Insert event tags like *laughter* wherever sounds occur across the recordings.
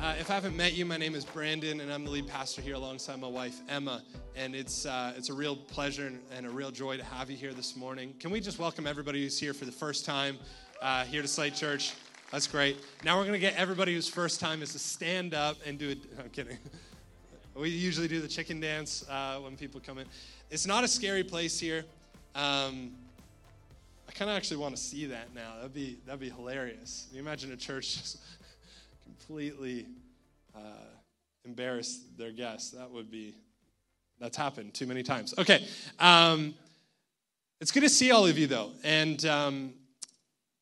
uh, if I haven't met you, my name is Brandon, and I'm the lead pastor here alongside my wife Emma. And it's uh, it's a real pleasure and, a real joy to have you here this morning. Can we just welcome everybody who's here for the first time uh, here to Slate Church? That's great. Now we're gonna get everybody whose first time is to stand up and do it. *laughs* I'm kidding. *laughs* We usually do the chicken dance uh, when people come in. It's not a scary place here. Um, I kind of actually want to see that now. That'd be that'd be hilarious. Can you imagine a church *laughs* just completely uh, embarrass their guests. That would be, that's happened too many times. Okay. Um, it's good to see all of you, though. And, um,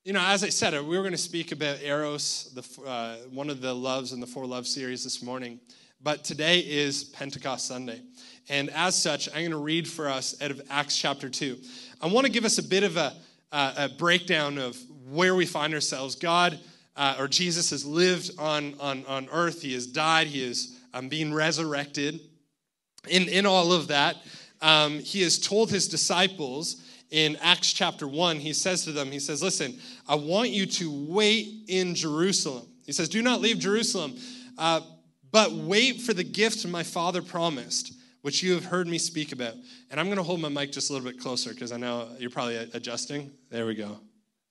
you know, as I said, uh, we were going to speak about Eros, the, uh, one of the loves in the Four Love series this morning. But today is Pentecost Sunday. And as such, I'm going to read for us out of Acts chapter 2. I want to give us a bit of a, uh, a breakdown of where we find ourselves. God uh, or Jesus has lived on, on, on earth. He has died. He is um, being resurrected. In, in all of that, um, he has told his disciples in Acts chapter 1, he says to them, He says, Listen, I want you to wait in Jerusalem. He says, Do not leave Jerusalem, uh, but wait for the gift my Father promised, which you have heard me speak about. And I'm going to hold my mic just a little bit closer because I know you're probably adjusting. There we go.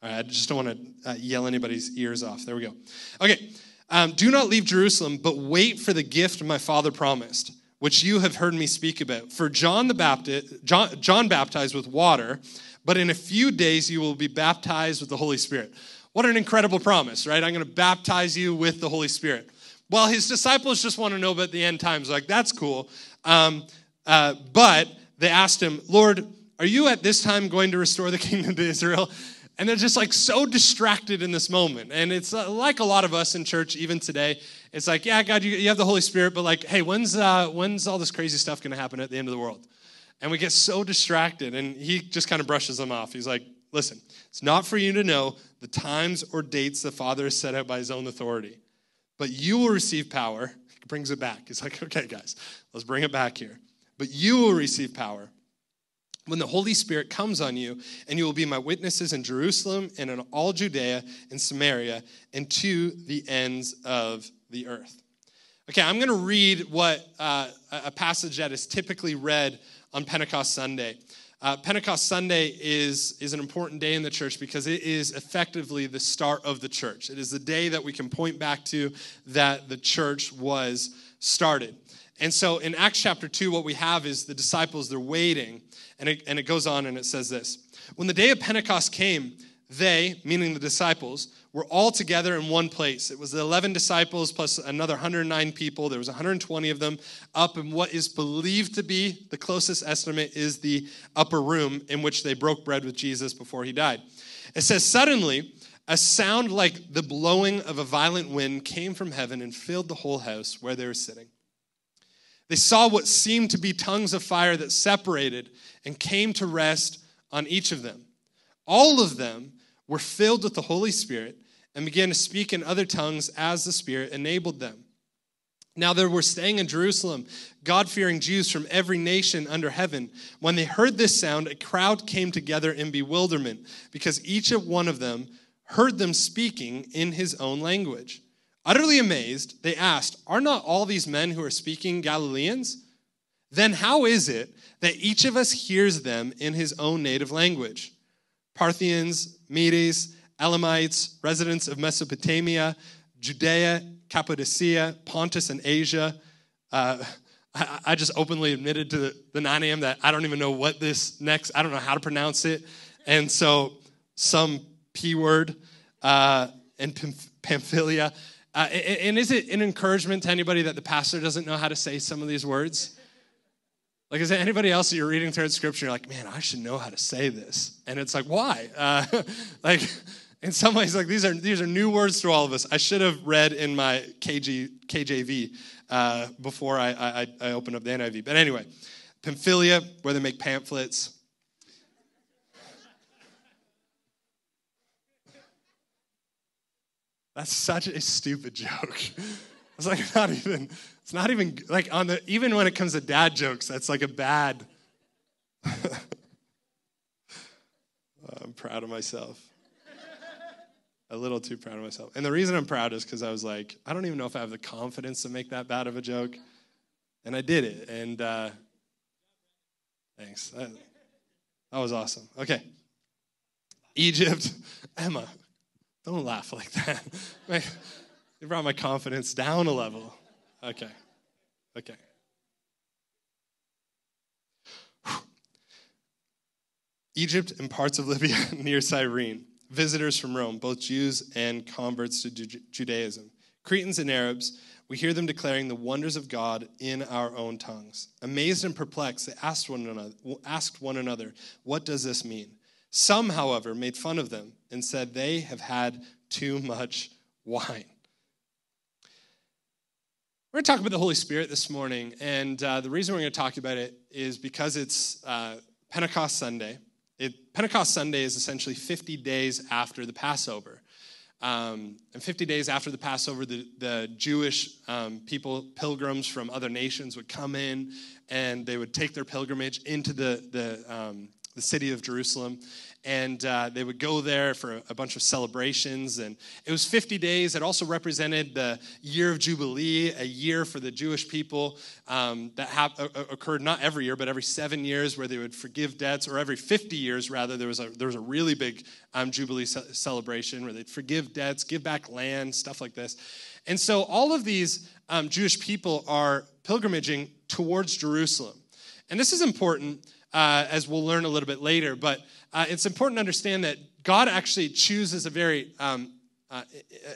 I just don't want to uh, yell anybody's ears off. There we go. Okay. Um, Do not leave Jerusalem, but wait for the gift my father promised, which you have heard me speak about. For John the Baptist, John, John baptized with water, but in a few days you will be baptized with the Holy Spirit. What an incredible promise, right? I'm going to baptize you with the Holy Spirit. Well, his disciples just want to know about the end times. Like, that's cool. Um, uh, but they asked him, Lord, are you at this time going to restore the *laughs* kingdom to Israel? And they're just like so distracted in this moment. And it's uh, like a lot of us in church, even today. It's like, yeah, God, you, you have the Holy Spirit, but like, hey, when's, uh, when's all this crazy stuff going to happen at the end of the world? And we get so distracted. And he just kind of brushes them off. He's like, listen, it's not for you to know the times or dates the Father has set out by his own authority, but you will receive power. He brings it back. He's like, okay, guys, let's bring it back here. But you will receive power when the Holy Spirit comes on you, and you will be my witnesses in Jerusalem and in all Judea and Samaria and to the ends of the earth. Okay, I'm going to read what uh, a passage that is typically read on Pentecost Sunday. Uh, Pentecost Sunday is, is an important day in the church because it is effectively the start of the church. It is the day that we can point back to that the church was started. And so in Acts chapter 2, what we have is the disciples, they're waiting. And it, and it goes on and it says this When the day of Pentecost came, they, meaning the disciples, were all together in one place. It was the 11 disciples plus another 109 people. There was 120 of them up in what is believed to be the closest estimate is the upper room in which they broke bread with Jesus before he died. It says, Suddenly, a sound like the blowing of a violent wind came from heaven and filled the whole house where they were sitting. They saw what seemed to be tongues of fire that separated and came to rest on each of them. All of them were filled with the Holy Spirit and began to speak in other tongues as the Spirit enabled them. Now there were staying in Jerusalem God fearing Jews from every nation under heaven. When they heard this sound, a crowd came together in bewilderment because each of one of them heard them speaking in his own language. Utterly amazed, they asked, Are not all these men who are speaking Galileans? Then how is it that each of us hears them in his own native language? Parthians, Medes, Elamites, residents of Mesopotamia, Judea, Cappadocia, Pontus, and Asia. Uh, I, I, just openly admitted to the, the 9 a.m. that I don't even know what this next, I don't know how to pronounce it. And so some P word uh, and Pamphylia. Uh, and is it an encouragement to anybody that the pastor doesn't know how to say some of these words? Like, is there anybody else that you're reading through Scripture, you're like, man, I should know how to say this? And it's like, why? Uh, *laughs* like, in some ways, like these are these are new words to all of us. I should have read in my KG, KJV uh, before I, I, I opened up the NIV. But anyway, Pamphylia, where they make pamphlets. That's such a stupid joke. *laughs* It's like not even, it's not even like on the, even when it comes to dad jokes, that's like a bad. *laughs* I'm proud of myself. a little too proud of myself. And the reason I'm proud is because I was like, I don't even know if I have the confidence to make that bad of a joke. And I did it. And uh, thanks. That, that was awesome. Okay. Egypt, *laughs* Emma, don't laugh like that. *laughs* it brought my confidence down a level. Okay. Okay. Egypt and parts of Libya *laughs* near Cyrene. Visitors from Rome, both Jews and converts to Judaism. Cretans and Arabs, we hear them declaring the wonders of God in our own tongues. Amazed and perplexed, they asked one another, asked one another What does this mean? Some, however, made fun of them and said they have had too much wine. We're going to talk about the Holy Spirit this morning, and uh, the reason we're going to talk about it is because it's uh, Pentecost Sunday. It, Pentecost Sunday is essentially 50 days after the Passover. Um, and 50 days after the Passover, the, the Jewish um, people, pilgrims from other nations, would come in and they would take their pilgrimage into the, the, um, the city of Jerusalem and uh, they would go there for a bunch of celebrations. And it was 50 days. It also represented the year of Jubilee, a year for the Jewish people um, that hap- occurred not every year, but every seven years, where they would forgive debts, or every 50 years, rather. There was a, there was a really big um, Jubilee ce- celebration where they'd forgive debts, give back land, stuff like this. And so all of these um, Jewish people are pilgrimaging towards Jerusalem. And this is important, uh, as we'll learn a little bit later, but uh, it's important to understand that God actually chooses a very, um, uh,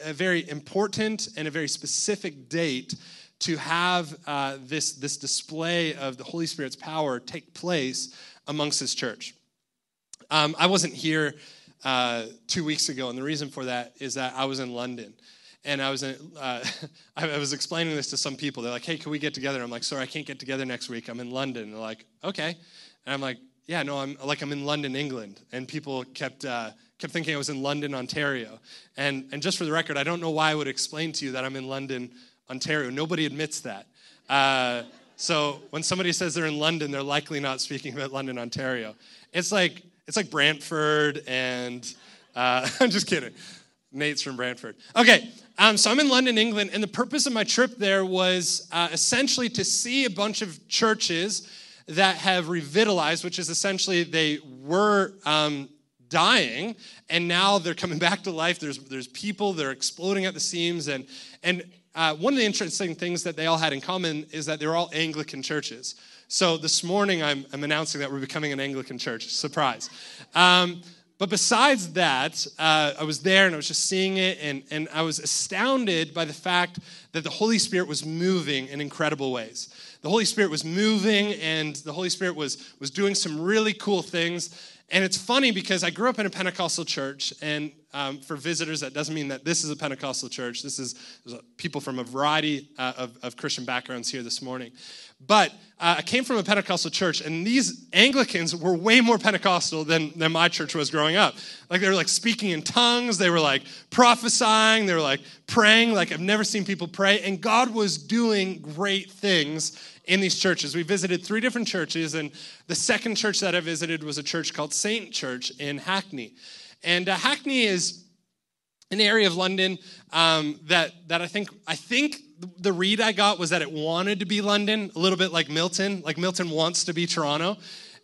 a very important and a very specific date to have uh, this, this display of the Holy Spirit's power take place amongst His church. Um, I wasn't here uh, two weeks ago, and the reason for that is that I was in London and I was in, uh, *laughs* I was explaining this to some people. They're like, "Hey, can we get together?" I'm like, "Sorry, I can't get together next week. I'm in London." They're like, "Okay," and I'm like, yeah, no, I'm like I'm in London, England, and people kept uh, kept thinking I was in London, Ontario. And and just for the record, I don't know why I would explain to you that I'm in London, Ontario. Nobody admits that. Uh, so when somebody says they're in London, they're likely not speaking about London, Ontario. It's like it's like Brantford, and uh, *laughs* I'm just kidding. Nate's from Brantford. Okay, um, so I'm in London, England, and the purpose of my trip there was uh, essentially to see a bunch of churches that have revitalized, which is essentially they were um, dying and now they're coming *laughs* back to life. There's, there's people they're exploding at the seams. And, and uh, one of the interesting things that they all had in common is that they're all Anglican churches. So this morning I'm, I'm announcing that we're becoming an Anglican church. Surprise. Um, but besides that, uh, I was there and I was just seeing it, and, and I was astounded by the fact that the Holy Spirit was moving in incredible ways the Holy Spirit was moving and the Holy Spirit was, was doing some really cool things. And it's funny because I grew up in a Pentecostal church, and um, for visitors, that doesn't mean that this is a Pentecostal church. This is people from a variety uh, of, of, Christian backgrounds here this morning. But uh, I came from a Pentecostal church, and these Anglicans were way more Pentecostal than, than my church was growing up. Like they were like speaking in tongues, they were like prophesying, they were like praying. Like I've never seen people pray, and God was doing great things in these churches. We visited three different churches, and the second church that I visited was a church called Saint Church in Hackney. And uh, Hackney is an area of London um, that that I think I think the read I got was that it wanted to be London, a little bit like Milton. Like Milton wants to be Toronto,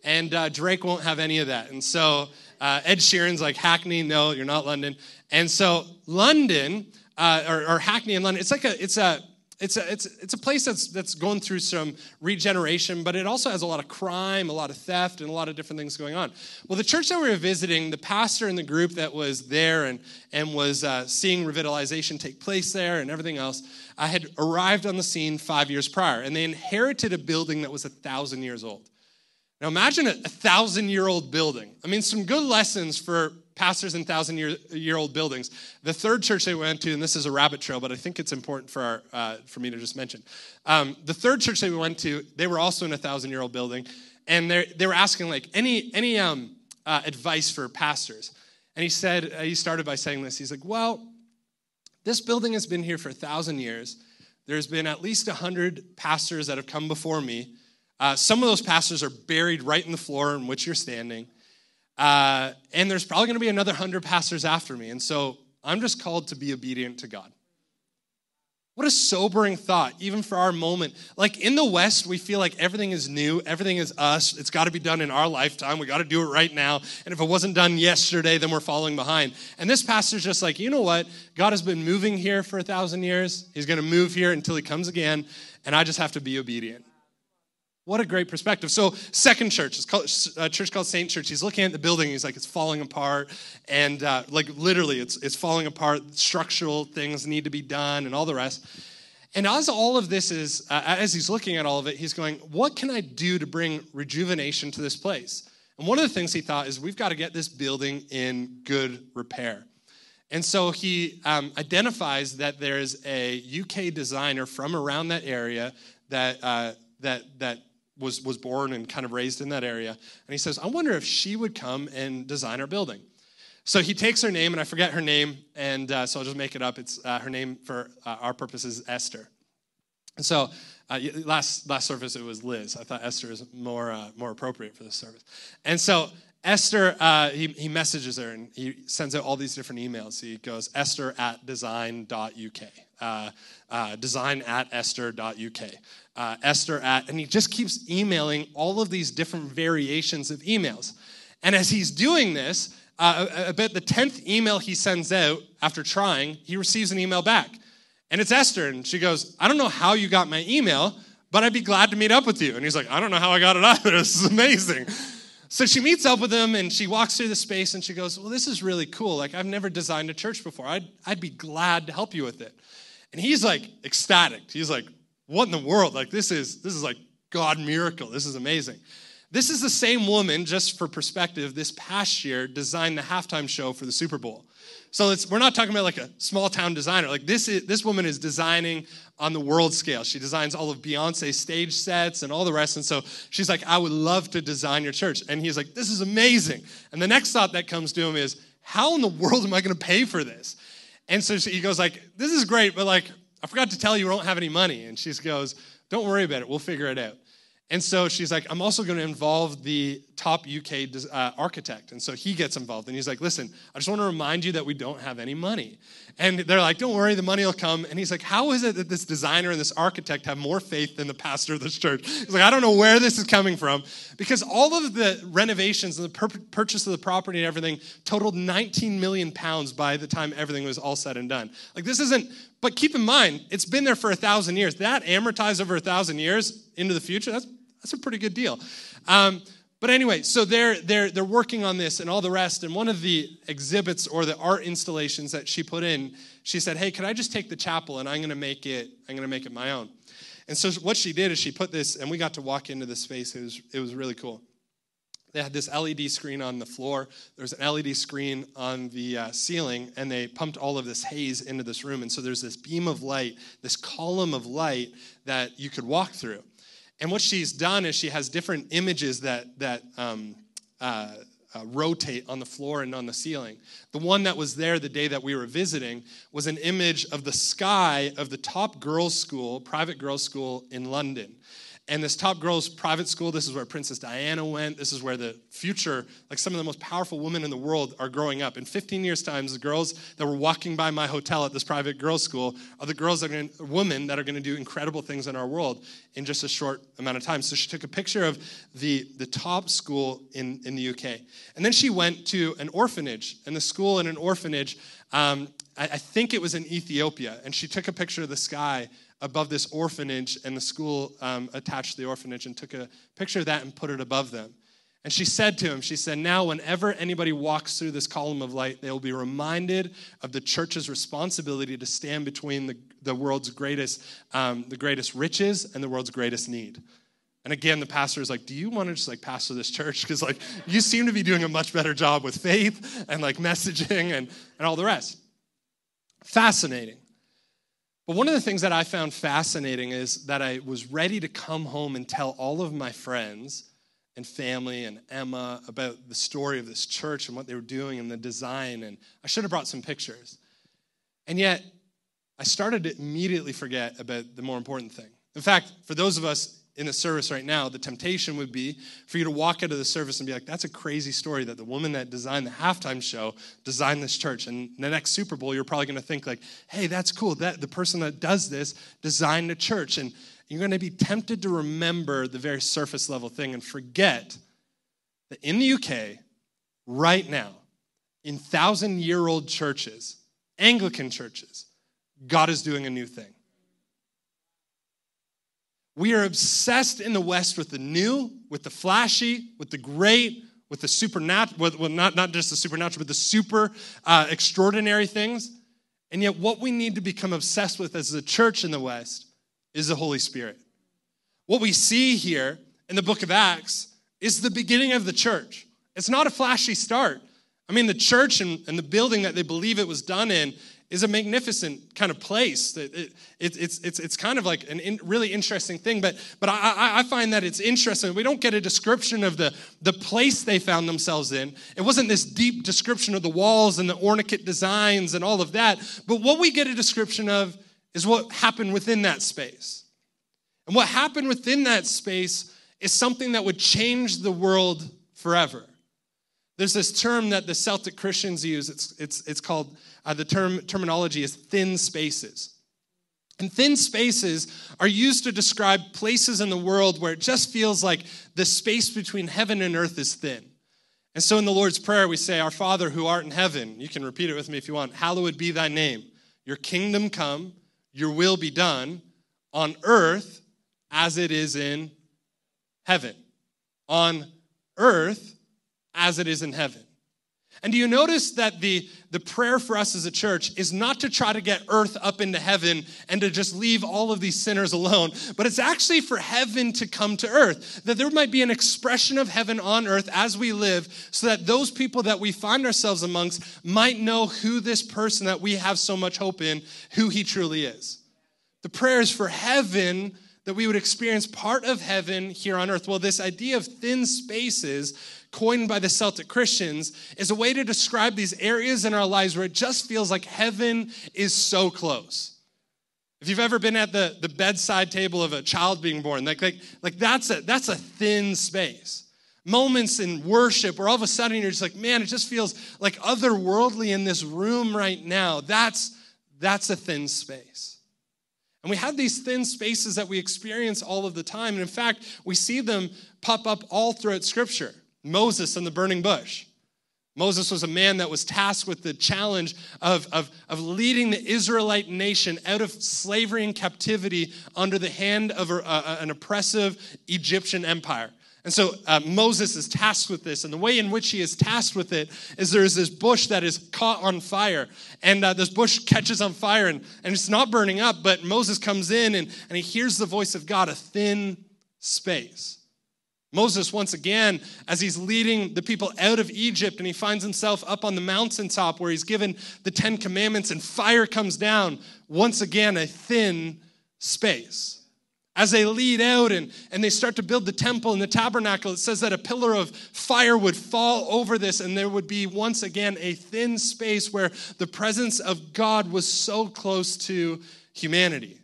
and uh, Drake won't have any of that. And so uh, Ed Sheeran's like Hackney, no, you're not London. And so London uh, or, or Hackney in London, it's like a it's a it's a, it's, it's a place that's, that's going through some regeneration, but it also has a lot of crime, a lot of theft, and a lot of different things going on. Well, the church that we were visiting, the pastor and the group that was there and, and was uh, seeing revitalization take place there and everything else, I had arrived on the scene five years prior, and they inherited a building that was a thousand years old. Now imagine a, a thousand year old building. I mean, some good lessons for pastors in thousand year, year old buildings. The third church they went to, and this is a rabbit trail, but I think it's important for, our, uh, for me to just mention. Um, the third church they went to, they were also in a thousand year old building, and they were asking, like, any, any um, uh, advice for pastors. And he said, uh, he started by saying this. He's like, well, this building has been here for a thousand years. There's been at least a hundred pastors that have come before me. Uh, some of those pastors are buried right in the floor in which you're standing. Uh, and there's probably going to be another hundred pastors after me. And so I'm just called to be obedient to God. What a sobering thought, even for our moment. Like in the West, we feel like everything is new, everything is us. It's got to be done in our lifetime. We got to do it right now. And if it wasn't done yesterday, then we're falling behind. And this pastor's just like, you know what? God has been moving here for a thousand years. He's going to move here until he comes again. And I just have to be obedient. What a great perspective. So, second church, it's called, a church called Saint Church. He's looking at the building. He's like, it's falling apart. And uh, like literally, it's, it's falling apart. Structural things need to be done and all the rest. And as all of this is, uh, as he's looking at all of it, he's going, what can I do to bring rejuvenation to this place? And one of the things he thought is, we've got to get this building in good repair. And so he um, identifies that there's a UK designer from around that area that, uh, that, that was, was born and kind of raised in that area. And he says, I wonder if she would come and design our building. So he takes her name, and I forget her name, and uh, so I'll just make it up. It's uh, her name for uh, our purposes, Esther. And so uh, last last service it was Liz. I thought Esther is more uh, more appropriate for this service. And so Esther, uh, he, he messages her and he sends out all these different emails. He goes, Esther at design.uk, uh, uh, design at esther.uk, uh, Esther at, and he just keeps emailing all of these different variations of emails. And as he's doing this, uh, about the 10th email he sends out after trying, he receives an email back. And it's Esther, and she goes, I don't know how you got my email, but I'd be glad to meet up with you. And he's like, I don't know how I got it either. *laughs* This is amazing. So she meets up with him and she walks through the space and she goes, Well, this is really cool. Like, I've never designed a church before. I'd, I'd be glad to help you with it. And he's like ecstatic. He's like, What in the world? Like, this is this is like God miracle. This is amazing. This is the same woman, just for perspective, this past year designed the halftime show for the Super Bowl. So we're not talking about like a small town designer. Like this, is, this woman is designing on the world scale. She designs all of Beyonce's stage sets and all the rest. And so she's like, I would love to design your church. And he's like, this is amazing. And the next thought that comes to him is, how in the world am I going to pay for this? And so he goes like, this is great, but like, I forgot to tell you, we don't have any money. And she goes, don't worry about it. We'll figure it out. And so she's like, I'm also going to involve the top UK uh, architect. And so he gets involved. And he's like, Listen, I just want to remind you that we don't have any money. And they're like, Don't worry, the money will come. And he's like, How is it that this designer and this architect have more faith than the pastor of this church? He's like, I don't know where this is coming from. Because all of the renovations and the pur- purchase of the property and everything totaled 19 million pounds by the time everything was all said and done. Like, this isn't, but keep in mind, it's been there for a thousand years. That amortized over a thousand years into the future, that's that's a pretty good deal. Um, but anyway, so they're, they're, they're working on this and all the rest. And one of the exhibits or the art installations that she put in, she said, Hey, can I just take the chapel and I'm going to make it, I'm going to make it my own. And so what she did is she put this, and we got to walk into this space. It was, it was really cool. They had this LED screen on the floor. There was an LED screen on the uh, ceiling, and they pumped all of this haze into this room. And so there's this beam of light, this column of light that you could walk through. And what she's done is she has different images that, that um, uh, uh, rotate on the floor and on the ceiling. The one that was there the day that we were visiting was an image of the sky of the top girls' school, private girls' school in London. And this top girls private school, this is where Princess Diana went. This is where the future, like some of the most powerful women in the world, are growing up. In 15 years' time, the girls that were walking by my hotel at this private girls' school are the girls that are going women that are going to do incredible things in our world in just a short amount of time. So she took a picture of the, the top school in, in the UK. And then she went to an orphanage, and the school in an orphanage, um, I, I think it was in Ethiopia. And she took a picture of the sky above this orphanage, and the school um, attached the orphanage and took a picture of that and put it above them. And she said to him, She said, Now, whenever anybody walks through this column of light, they will be reminded of the church's responsibility to stand between the, the world's greatest, um, the greatest riches and the world's greatest need. And again, the pastor is like, Do you want to just like pastor this church? Because like you seem to be doing a much better job with faith and like messaging and, and all the rest. Fascinating. But one of the things that I found fascinating is that I was ready to come home and tell all of my friends and family and Emma about the story of this church and what they were doing and the design. And I should have brought some pictures. And yet, I started to immediately forget about the more important thing. In fact, for those of us in a service right now, the temptation would be for you to walk out of the service and be like, that's a crazy story that the woman that designed the halftime show designed this church. And the next Super Bowl, you're probably going to think like, hey, that's cool. That the person that does this designed a church. And you're going to be tempted to remember the very surface level thing and forget that in the UK, right now, in thousand year old churches, Anglican churches, God is doing a new thing. We are obsessed in the West with the new, with the flashy, with the great, with the supernatural, well, not, not just the supernatural, but the super uh, extraordinary things. And yet, what we need to become obsessed with as a church in the West is the Holy Spirit. What we see here in the book of Acts is the beginning of the church. It's not a flashy start. I mean, the church and, and the building that they believe it was done in is a magnificent kind of place. It, it, it, it's, it's, it's kind of like a in, really interesting thing, but, but I, I find that it's interesting. We don't get a description of the, the place they found themselves in. It wasn't this deep description of the walls and the ornate designs and all of that, but what we get a description of is what happened within that space. And what happened within that space is something that would change the world forever. There's this term that the Celtic Christians use. It's, it's, it's called, uh, the term terminology is thin spaces. And thin spaces are used to describe places in the world where it just feels like the space between heaven and earth is thin. And so in the Lord's Prayer, we say, Our Father who art in heaven, you can repeat it with me if you want, hallowed be thy name. Your kingdom come, your will be done on earth as it is in heaven. On earth as it is in heaven. And do you notice that the, the prayer for us as a church is not to try to get earth up into heaven and to just leave all of these sinners alone, but it's actually for heaven to come to earth. That there might be an expression of heaven on earth as we live, so that those people that we find ourselves amongst might know who this person that we have so much hope in, who he truly is. The prayer is for heaven that we would experience part of heaven here on earth. Well, this idea of thin spaces coined by the Celtic Christians, is a way to describe these areas in our lives where it just feels like heaven is so close. If you've ever been at the, the bedside table of a child being born, like, like, like that's, a, that's a thin space. Moments in worship where all of a sudden you're just like, man, it just feels like otherworldly in this room right now. That's, that's a thin space. And we have these thin spaces that we experience all of the time. And in fact, we see them pop up all throughout Scripture. Moses and the burning bush. Moses was a man that was tasked with the challenge of, of, of leading the Israelite nation out of slavery and captivity under the hand of a, a, an oppressive Egyptian empire. And so uh, Moses is tasked with this. And the way in which he is tasked with it is there is this bush that is caught on fire. And uh, this bush catches on fire and, and it's not burning up, but Moses comes in and, and he hears the voice of God, a thin space. Moses, once again, as he's leading the people out of Egypt and he finds himself up on the mountaintop where he's given the Ten Commandments and fire comes down, once again, a thin space. As they lead out and, and they start to build the temple and the tabernacle, it says that a pillar of fire would fall over this, and there would be once again a thin space where the presence of God was so close to humanity.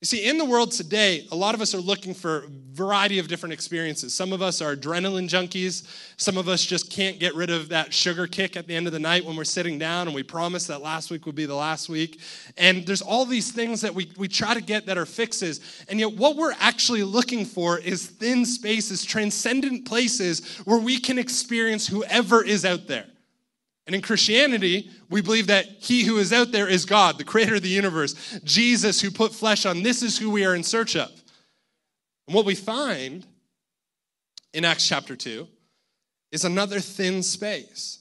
You see, in the world today, a lot of us are looking for a variety of different experiences. Some of us are adrenaline junkies. Some of us just can't get rid of that sugar kick at the end of the night when we're sitting down and we promise that last week would be the last week. And there's all these things that we, we try to get that are fixes. And yet, what we're actually looking for is thin spaces, transcendent places where we can experience whoever is out there. And in Christianity, we believe that he who is out there is God, the creator of the universe, Jesus who put flesh on. This is who we are in search of. And what we find in Acts chapter 2 is another thin space.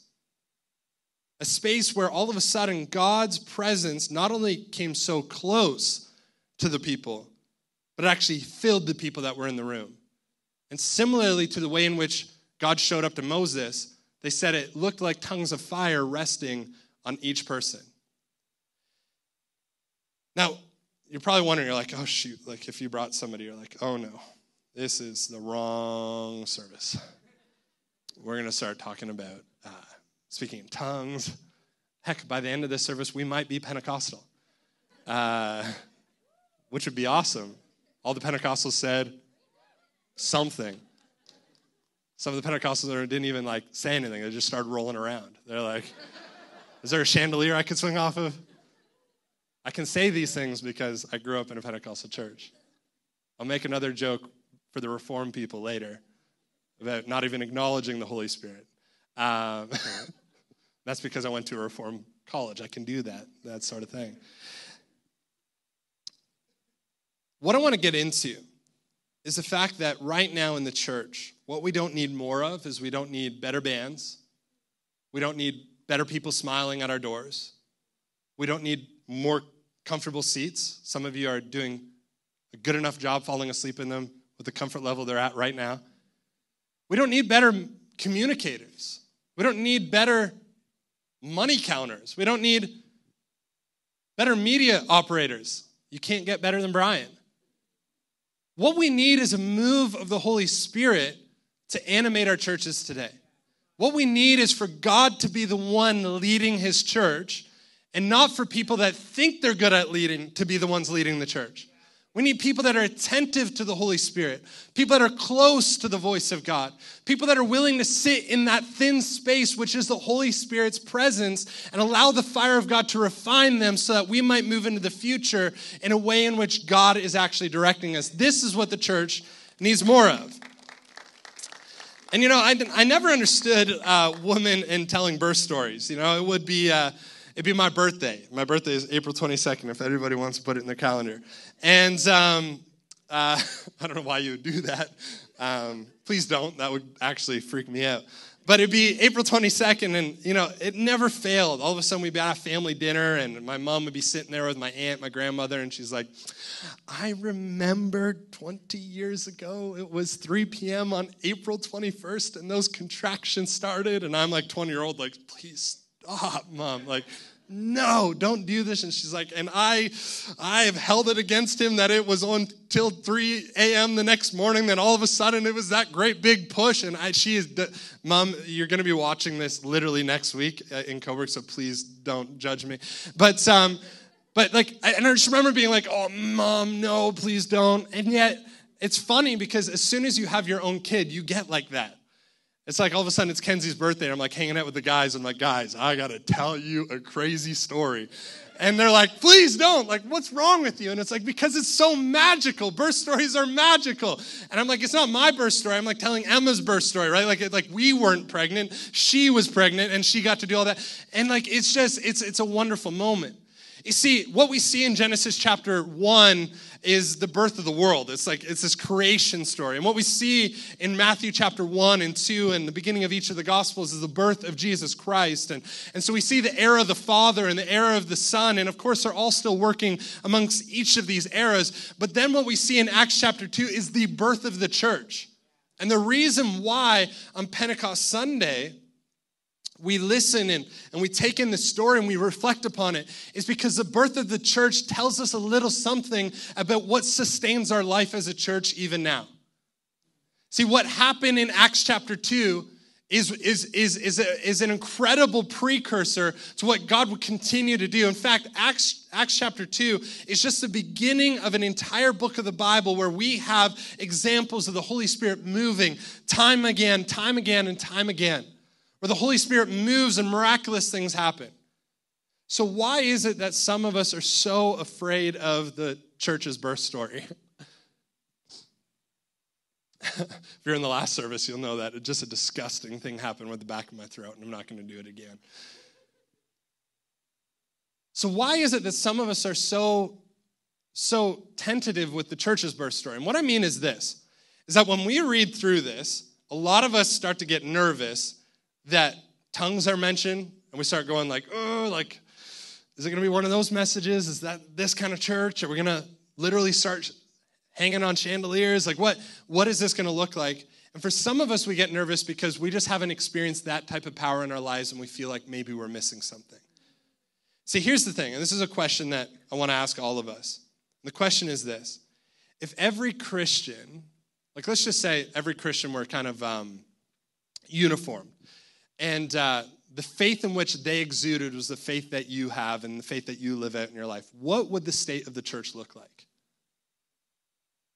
A space where all of a sudden God's presence not only came so close to the people, but actually filled the people that were in the room. And similarly to the way in which God showed up to Moses, they said it looked like tongues of fire resting on each person. Now, you're probably wondering, you're like, oh, shoot, like if you brought somebody, you're like, oh no, this is the wrong service. We're going to start talking about uh, speaking in tongues. Heck, by the end of this service, we might be Pentecostal, uh, which would be awesome. All the Pentecostals said something. Some of the Pentecostals didn't even like say anything; they just started rolling around. They're like, "Is there a chandelier I could swing off of?" I can say these things because I grew up in a Pentecostal church. I'll make another joke for the Reformed people later about not even acknowledging the Holy Spirit. Um, *laughs* that's because I went to a Reformed college. I can do that, that sort of thing. What I want to get into is the fact that right now in the church, what we don't need more of is we don't need better bands. We don't need better people smiling at our doors. We don't need more comfortable seats. Some of you are doing a good enough job falling asleep in them with the comfort level they're at right now. We don't need better communicators. We don't need better money counters. We don't need better media operators. You can't get better than Brian. What we need is a move of the Holy Spirit to animate our churches today. What we need is for God to be the one leading his church and not for people that think they're good at leading to be the ones leading the church. We need people that are attentive to the Holy Spirit, people that are close to the voice of God, people that are willing to sit in that thin space, which is the Holy Spirit's presence, and allow the fire of God to refine them so that we might move into the future in a way in which God is actually directing us. This is what the church needs more of. And you know, I, I never understood uh, women in telling birth stories. You know, it would be. Uh, it'd be my birthday. My birthday is April 22nd, if everybody wants to put it in their calendar. And um, uh, *laughs* I don't know why you would do that. Um, please don't. That would actually freak me out. But it'd be April 22nd, and you know, it never failed. All of a sudden, we'd be at a family dinner, and my mom would be sitting there with my aunt, my grandmother, and she's like, I remember 20 years ago, it was 3 p.m. on April 21st, and those contractions started. And I'm like 20 year old, like, please stop, mom. Like, no, don't do this. And she's like, and I, I have held it against him that it was on till 3 a.m. the next morning. Then all of a sudden it was that great big push. And I, she is, mom, you're going to be watching this literally next week uh, in Cobourg, so please don't judge me. But, um, but like, and I just remember being like, oh, mom, no, please don't. And yet it's funny because as soon as you have your own kid, you get like that. It's like all of a sudden it's Kenzie's birthday, and I'm like hanging out with the guys. I'm like, guys, I gotta tell you a crazy story. And they're like, please don't. Like, what's wrong with you? And it's like, because it's so magical. Birth stories are magical. And I'm like, it's not my birth story. I'm like telling Emma's birth story, right? Like, like we weren't pregnant. She was pregnant and she got to do all that. And like, it's just, it's, it's a wonderful moment. You see, what we see in Genesis chapter 1 is the birth of the world. It's like it's this creation story. And what we see in Matthew chapter 1 and 2 and the beginning of each of the gospels is the birth of Jesus Christ. And, and so we see the era of the Father and the era of the Son. And of course, they're all still working amongst each of these eras. But then what we see in Acts chapter 2 is the birth of the church. And the reason why on Pentecost Sunday, we listen and, and we take in the story and we reflect upon it is because the birth of the church tells us a little something about what sustains our life as a church even now. See, what happened in Acts chapter 2 is, is, is, is, a, is an incredible precursor to what God would continue to do. In fact, Acts, Acts chapter 2 is just the beginning of an entire book of the Bible where we have examples of the Holy Spirit moving time again, time again, and time again where the Holy Spirit moves and miraculous things happen. So, why is it that some of us are so afraid of the church's birth story? *laughs* if you're in the last service, you'll know that just a disgusting thing happened with the back of my throat, and I'm not going to do it again. So, why is it that some of us are so, so tentative with the church's birth story? And what I mean is this is that when we read through this, a lot of us start to get nervous that tongues are mentioned, and we start going like, oh, like, is it going to be one of those messages? Is that this kind of church? Are we going to literally start hanging on chandeliers? Like, what, what is this going to look like? And for some of us, we get nervous because we just haven't experienced that type of power in our lives and we feel like maybe we're missing something. See, here's the thing, and this is a question that I want to ask all of us. The question is this If every Christian, like let's just say every Christian were kind of um, uniform, and uh, the faith in which they exuded was the faith that you have and the faith that you live out in your life, what would the state of the church look like?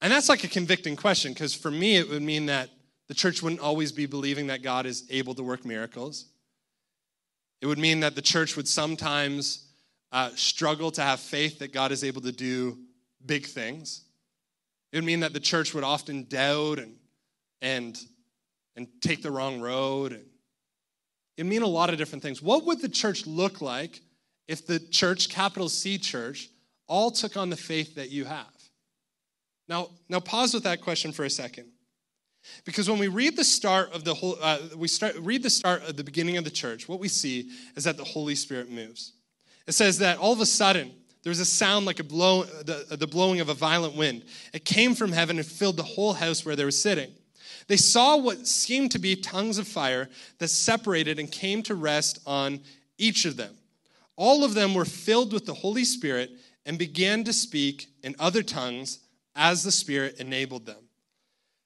And that's like a convicting question because for me, it would mean that the church wouldn't always be believing that God is able to work miracles. It would mean that the church would sometimes uh, struggle to have faith that God is able to do big things. It would mean that the church would often doubt and, and, and take the wrong road. And it mean a lot of different things. What would the church look like if the church, capital C church, all took on the faith that you have? Now, now pause with that question for a second. Because when we read the start of the whole, uh, we start read the start of the beginning of the church, what we see is that the Holy Spirit moves. It says that all of a sudden there was a sound like a blow, the, the blowing of a violent wind. It came from heaven and filled the whole house where they were sitting. They saw what seemed to be tongues of fire that separated and came to rest on each of them. All of them were filled with the Holy Spirit and began to speak in other tongues as the Spirit enabled them.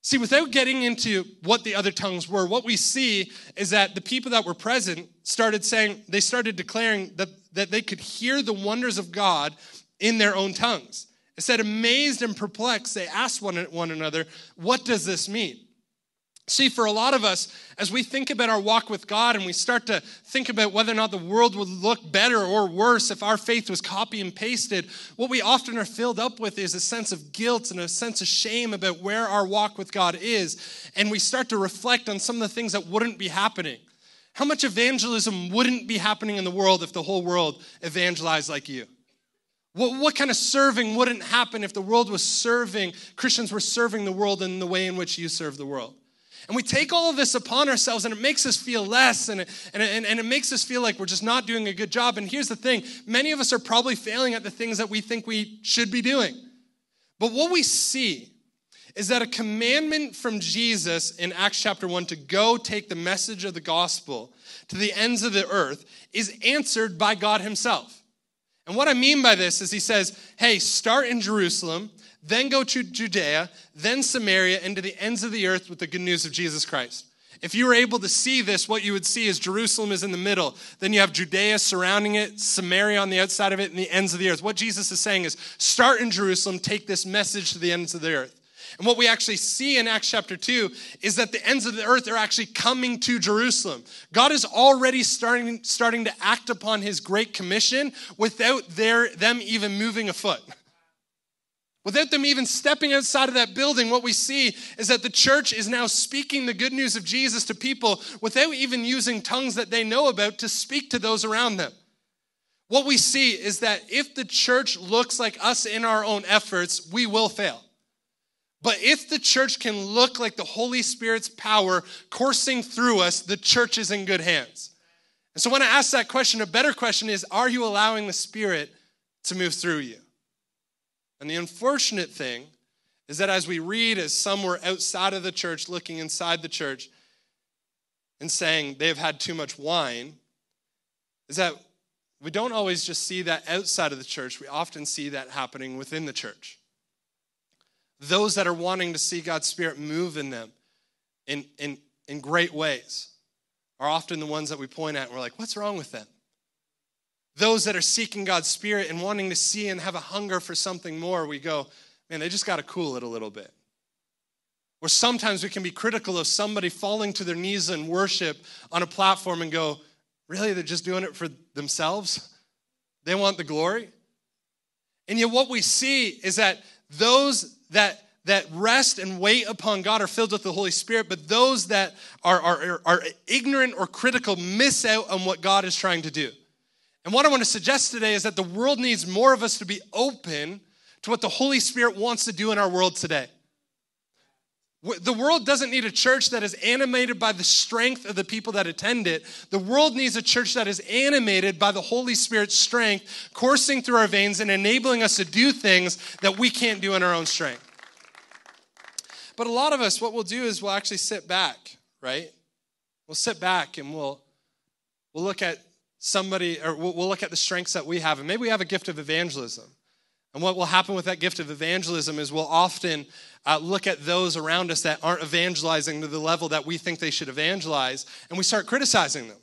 See, without getting into what the other tongues were, what we see is that the people that were present started saying, they started declaring that, that they could hear the wonders of God in their own tongues. It said, amazed and perplexed, they asked one, one another, What does this mean? See, for a lot of us, as we think about our walk with God and we start to think about whether or not the world would look better or worse if our faith was copy and pasted, what we often are filled up with is a sense of guilt and a sense of shame about where our walk with God is. And we start to reflect on some of the things that wouldn't be happening. How much evangelism wouldn't be happening in the world if the whole world evangelized like you? What, what kind of serving wouldn't happen if the world was serving, Christians were serving the world in the way in which you serve the world? And we take all of this upon ourselves and it makes us feel less and it, and, it, and it makes us feel like we're just not doing a good job. And here's the thing many of us are probably failing at the things that we think we should be doing. But what we see is that a commandment from Jesus in Acts chapter 1 to go take the message of the gospel to the ends of the earth is answered by God Himself. And what I mean by this is He says, hey, start in Jerusalem then go to Judea, then Samaria, and to the ends of the earth with the good news of Jesus Christ. If you were able to see this, what you would see is Jerusalem is in the middle. Then you have Judea surrounding it, Samaria on the outside of it, and the ends of the earth. What Jesus is saying is start in Jerusalem, take this message to the ends of the earth. And what we actually see in Acts chapter 2 is that the ends of the earth are actually coming to Jerusalem. God is already starting, starting to act upon his great commission without their, them even moving a foot. Without them even stepping outside of that building, what we see is that the church is now speaking the good news of Jesus to people without even using tongues that they know about to speak to those around them. What we see is that if the church looks like us in our own efforts, we will fail. But if the church can look like the Holy Spirit's power coursing through us, the church is in good hands. And so when I ask that question, a better question is Are you allowing the Spirit to move through you? And the unfortunate thing is that as we read as some were outside of the church looking inside the church and saying they've had too much wine, is that we don't always just see that outside of the church, we often see that happening within the church. Those that are wanting to see God's Spirit move in them in, in, in great ways are often the ones that we point at and we're like, what's wrong with them? Those that are seeking God's Spirit and wanting to see and have a hunger for something more, we go, man, they just got to cool it a little bit. Or sometimes we can be critical of somebody falling to their knees in worship on a platform and go, really, they're just doing it for themselves? They want the glory? And yet, what we see is that those that that rest and wait upon God are filled with the Holy Spirit, but those that are, are, are ignorant or critical miss out on what God is trying to do. And what I want to suggest today is that the world needs more of us to be open to what the Holy Spirit wants to do in our world today. The world doesn't need a church that is animated by the strength of the people that attend it. The world needs a church that is animated by the Holy Spirit's strength coursing through our veins and enabling us to do things that we can't do in our own strength. But a lot of us, what we'll do is we'll actually sit back, right? We'll sit back and we'll we'll look at somebody, or we'll, look at the strengths that we have, and maybe we have a gift of evangelism. And what will happen with that gift of evangelism is we'll often uh, look at those around us that aren't evangelizing to the level that we think they should evangelize, and we start criticizing them.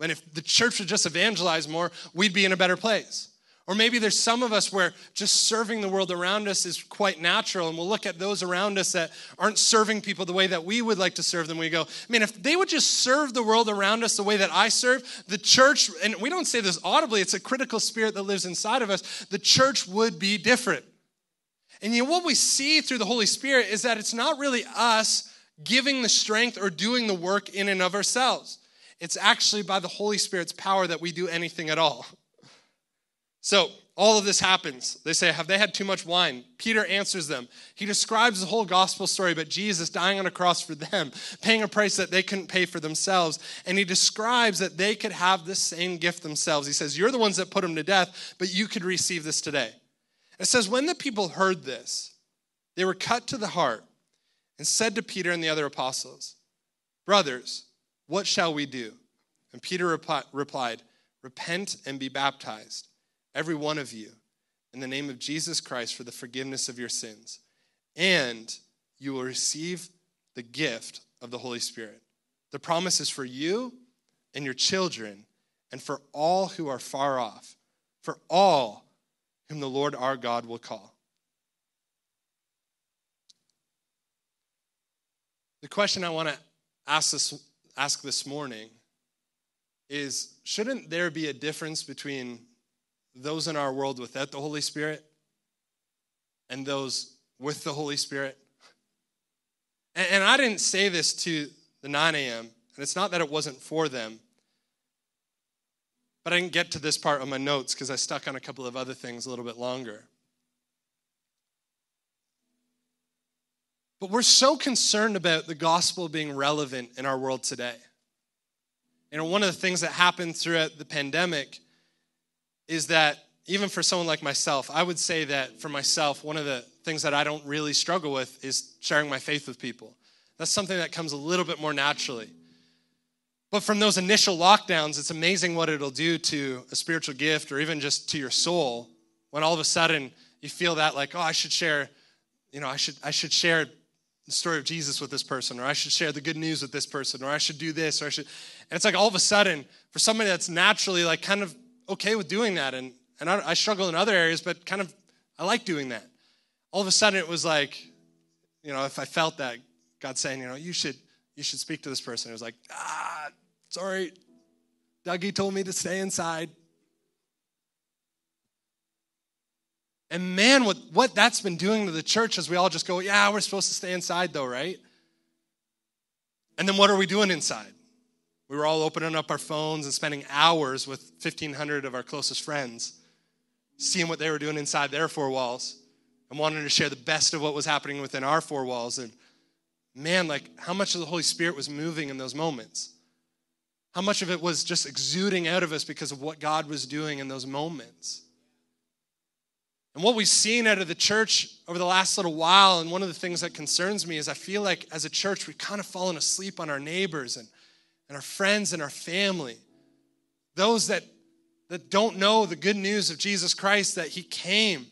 And if the church would just evangelize more, we'd be in a better place. Or maybe there's some of us where just serving the world around us is quite natural, and we'll look at those around us that aren't serving people the way that we would like to serve them. We go, man, if they would just serve the world around us the way that I serve, the church, and we don't say this audibly, it's a critical spirit that lives inside of us, the church would be different. And know what we see through the Holy Spirit is that it's not really us giving the strength or doing the work in and of ourselves. It's actually by the Holy Spirit's power that we do anything at all. So, all of this happens. They say, Have they had too much wine? Peter answers them. He describes the whole gospel story, but Jesus dying on a cross for them, *laughs* paying a price that they couldn't pay for themselves. And he describes that they could have the same gift themselves. He says, You're the ones that put him to death, but you could receive this today. It says, When the people heard this, they were cut to the heart and said to Peter and the other apostles, Brothers, what shall we do? And Peter replied, Repent and be baptized every one of you, in the name of Jesus Christ for the forgiveness of your sins, and you will receive the gift of the Holy Spirit. The promise is for you and your children, and for all who are far off, for all whom the Lord our God will call. The question I want to ask this, ask this morning is shouldn't there be a difference between those in our world without the Holy Spirit and those with the Holy Spirit. And, and I didn't say this to the 9 a.m., and it's not that it wasn't for them. But I didn't get to this part of my notes because I stuck on a couple of other things a little bit longer. But we're so concerned about the gospel being relevant in our world today. You know, one of the things that happened throughout the pandemic is that even for someone like myself, I would say that for myself, one of the things that I don't really struggle with is sharing my faith with people. That's something that comes a little bit more naturally. But from those initial lockdowns, it's amazing what it'll do to a spiritual gift or even just to your soul when all of a sudden you feel that like, oh, I should share, you know, I should I should share the story of Jesus with this person, or I should share the good news with this person, or I should do this, or I should. And it's like all of a sudden, for somebody that's naturally like kind of okay with doing that. And, and I, I struggle in other areas, but kind of, I like doing that. All of a sudden, it was like, you know, if I felt that, God saying, you know, you should, you should speak to this person. It was like, ah, sorry, Dougie told me to stay inside. And man, what, what that's been doing to the church is we all just go, yeah, we're supposed to stay inside though, right? And then what are we doing inside? We were all opening up our phones and spending hours with 1,500 of our closest friends, seeing what they were doing inside their four walls and wanting to share the best of what was happening within our four walls. And man, like how much of the Holy Spirit was moving in those moments? How much of it was just exuding out of us because of what God was doing in those moments? And what we've seen out of the church over the last little while, and one of the things that concerns me is I feel like as a church, we've kind of fallen asleep on our neighbors and and our friends and our family, those that, that don't know the good news of Jesus Christ, that He came.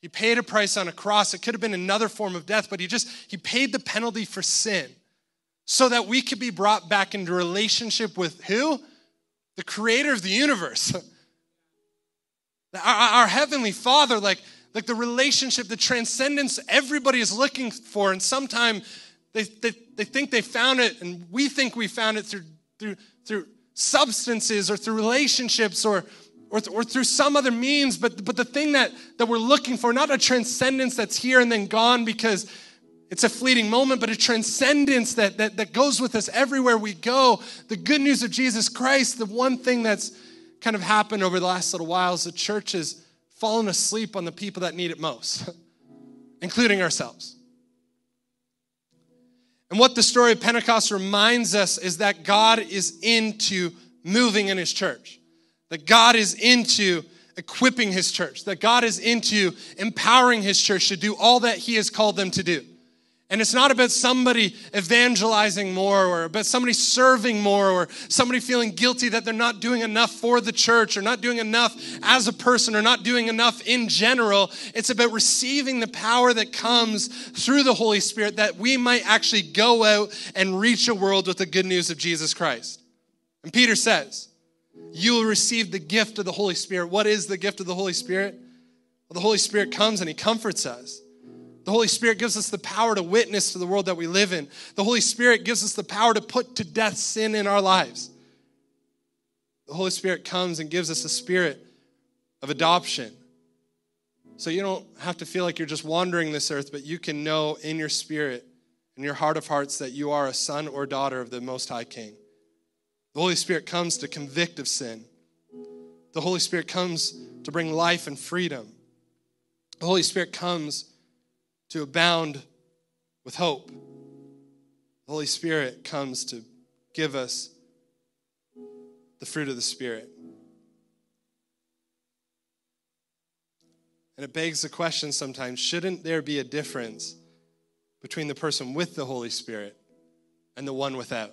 He paid a price on a cross. It could have been another form of death, but He just, He paid the penalty for sin so that we could be brought back into relationship with who? The creator of the universe. *laughs* our, our Heavenly Father, like, like the relationship, the transcendence everybody is looking for, and sometimes they, they, they think they found it, and we think we found it through, through, through substances or through relationships or, or, or through some other means. But, but the thing that, that we're looking for, not a transcendence that's here and then gone because it's a fleeting moment, but a transcendence that, that, that goes with us everywhere we go. The good news of Jesus Christ, the one thing that's kind of happened over the last little while is the church has fallen asleep on the people that need it most, *laughs* including ourselves. And what the story of Pentecost reminds us is that God is into moving in his church, that God is into equipping his church, that God is into empowering his church to do all that he has called them to do. And it's not about somebody evangelizing more or about somebody serving more or somebody feeling guilty that they're not doing enough for the church or not doing enough as a person or not doing enough in general. It's about receiving the power that comes through the Holy Spirit that we might actually go out and reach a world with the good news of Jesus Christ. And Peter says, You will receive the gift of the Holy Spirit. What is the gift of the Holy Spirit? Well, the Holy Spirit comes and He comforts us. The Holy Spirit gives us the power to witness to the world that we live in. The Holy Spirit gives us the power to put to death sin in our lives. The Holy Spirit comes and gives us a spirit of adoption. So you don't have to feel like you're just wandering this earth, but you can know in your spirit, in your heart of hearts, that you are a son or daughter of the Most High King. The Holy Spirit comes to convict of sin. The Holy Spirit comes to bring life and freedom. The Holy Spirit comes to abound with hope. The Holy Spirit comes to give us the fruit of the Spirit. And it begs the question sometimes shouldn't there be a difference between the person with the Holy Spirit and the one without?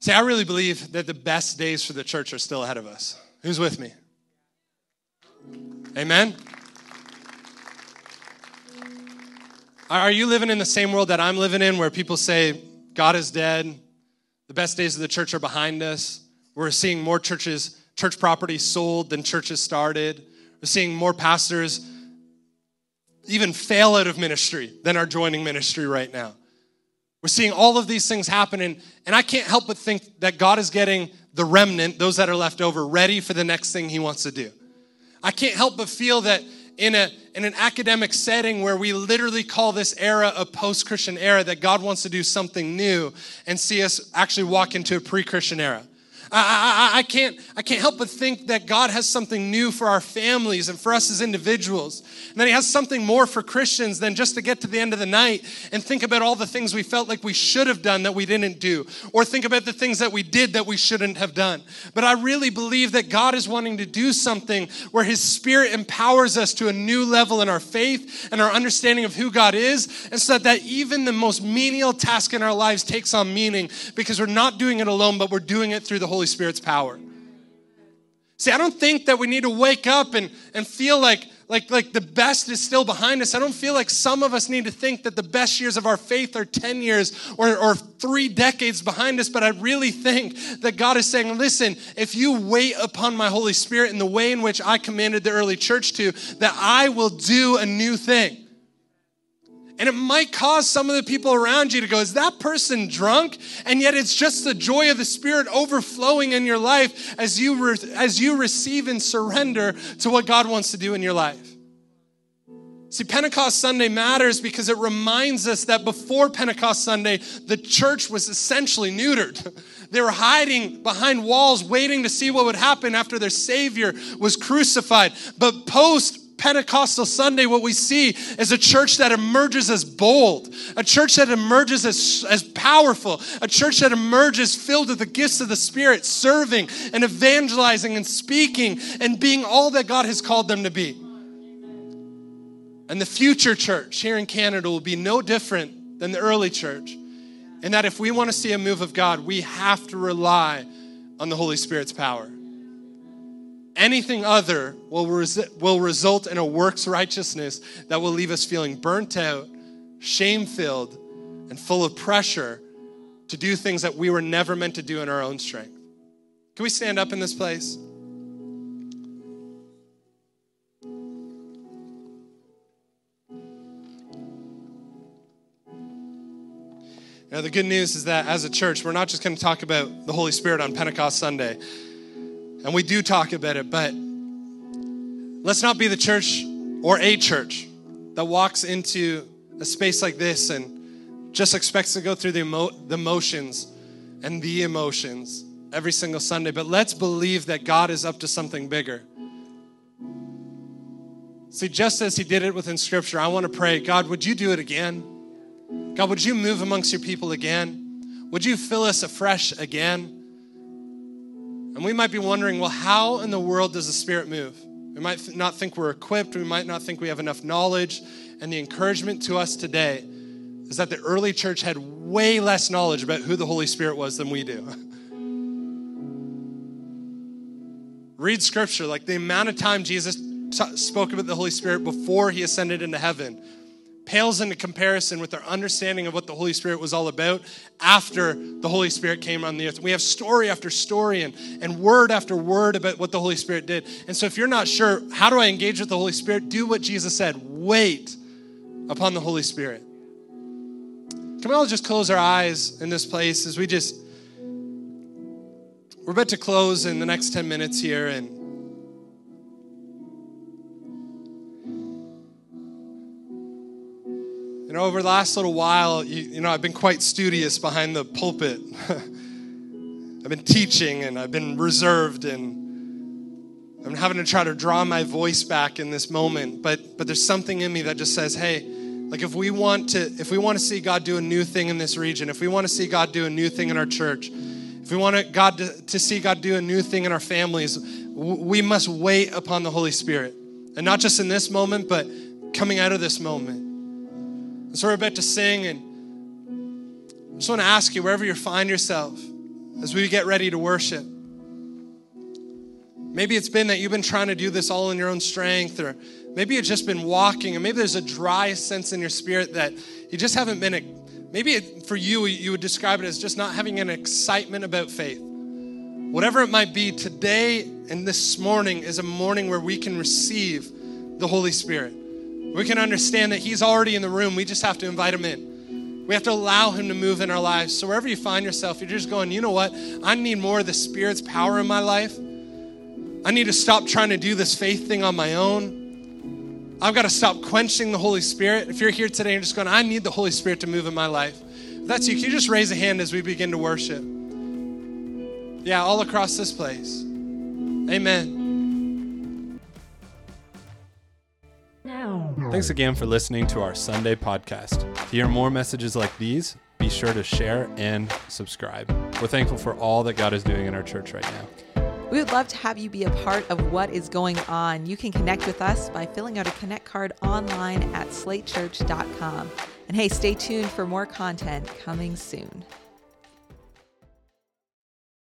See, I really believe that the best days for the church are still ahead of us. Who's with me? Amen? Are you living in the same world that I'm living in where people say God is dead? The best days of the church are behind us. We're seeing more churches, church property sold than churches started. We're seeing more pastors even fail out of ministry than are joining ministry right now. We're seeing all of these things happening, and I can't help but think that God is getting the remnant, those that are left over, ready for the next thing He wants to do. I can't help but feel that in, a, in an academic setting where we literally call this era a post Christian era, that God wants to do something new and see us actually walk into a pre Christian era. I, I, I, can't, I can't help but think that God has something new for our families and for us as individuals. And that He has something more for Christians than just to get to the end of the night and think about all the things we felt like we should have done that we didn't do, or think about the things that we did that we shouldn't have done. But I really believe that God is wanting to do something where His Spirit empowers us to a new level in our faith and our understanding of who God is, and so that that even the most menial task in our lives takes on meaning because we're not doing it alone, but we're doing it through the Holy Holy Spirit's power. See, I don't think that we need to wake up and, and feel like, like, like the best is still behind us. I don't feel like some of us need to think that the best years of our faith are 10 years or, or three decades behind us, but I really think that God is saying, listen, if you wait upon my Holy Spirit in the way in which I commanded the early church to, that I will do a new thing. And it might cause some of the people around you to go, Is that person drunk? And yet it's just the joy of the Spirit overflowing in your life as you, re- as you receive and surrender to what God wants to do in your life. See, Pentecost Sunday matters because it reminds us that before Pentecost Sunday, the church was essentially neutered. *laughs* They were hiding behind walls, waiting to see what would happen after their Savior was crucified. But post Pentecostal Sunday, what we see is a church that emerges as bold, a church that emerges as, as powerful, a church that emerges filled with the gifts of the Spirit, serving and evangelizing and speaking and being all that God has called them to be. And the future church here in Canada will be no different than the early church. In that if we want to see a move of God, we have to rely on the Holy Spirit's power. Anything other will, will result in a works righteousness that will leave us feeling burnt out, shame filled, and full of pressure to do things that we were never meant to do in our own strength. Can we stand up in this place? Now, the good news is that as a church, we're not just going to talk about the Holy Spirit on Pentecost Sunday. And we do talk about it, but let's not be the church or a church that walks into a space like this and just expects to go through the, emo- the motions and the emotions every single Sunday. But let's believe that God is up to something bigger. See, just as He did it within Scripture, I want to pray God, would you do it again? God, would you move amongst your people again? Would you fill us afresh again? And we might be wondering, well, how in the world does the Spirit move? We might not think we're equipped. We might not think we have enough knowledge. And the encouragement to us today is that the early church had way less knowledge about who the Holy Spirit was than we do. *laughs* Read scripture, like the amount of time Jesus t- spoke about the Holy Spirit before he ascended into heaven pales into comparison with our understanding of what the Holy Spirit was all about after the Holy Spirit came on the earth. We have story after story and, and word after word about what the Holy Spirit did. And so if you're not sure, how do I engage with the Holy Spirit? Do what Jesus said wait upon the Holy Spirit. Can we all just close our eyes in this place as we just, we're about to close in the next 10 minutes here and You know, over the last little while, you, you know, I've been quite studious behind the pulpit. *laughs* I've been teaching and I've been reserved and I'm having to try to draw my voice back in this moment. But but there's something in me that just says, hey, like if we want to if we want to see God do a new thing in this region, if we want to see God do a new thing in our church, if we want God to, to see God do a new thing in our families, we must wait upon the Holy Spirit. And not just in this moment, but coming out of this moment. So we're about to sing, and I just want to ask you, wherever you find yourself, as we get ready to worship, maybe it's been that you've been trying to do this all in your own strength, or maybe you've just been walking, and maybe there's a dry sense in your spirit that you just haven't been. A, maybe it, for you, you would describe it as just not having an excitement about faith. Whatever it might be, today and this morning is a morning where we can receive the Holy Spirit. We can understand that He's already in the room. We just have to invite Him in. We have to allow Him to move in our lives. So wherever you find yourself, you're just going, you know what? I need more of the Spirit's power in my life. I need to stop trying to do this faith thing on my own. I've got to stop quenching the Holy Spirit. If you're here today and just going, I need the Holy Spirit to move in my life. If that's you, can you just raise a hand as we begin to worship? Yeah, all across this place. Amen. Thanks again for listening to our Sunday podcast. To hear more messages like these, be sure to share and subscribe. We're thankful for all that God is doing in our church right now. We would love to have you be a part of what is going on. You can connect with us by filling out a Connect card online at slatechurch.com. And hey, stay tuned for more content coming soon.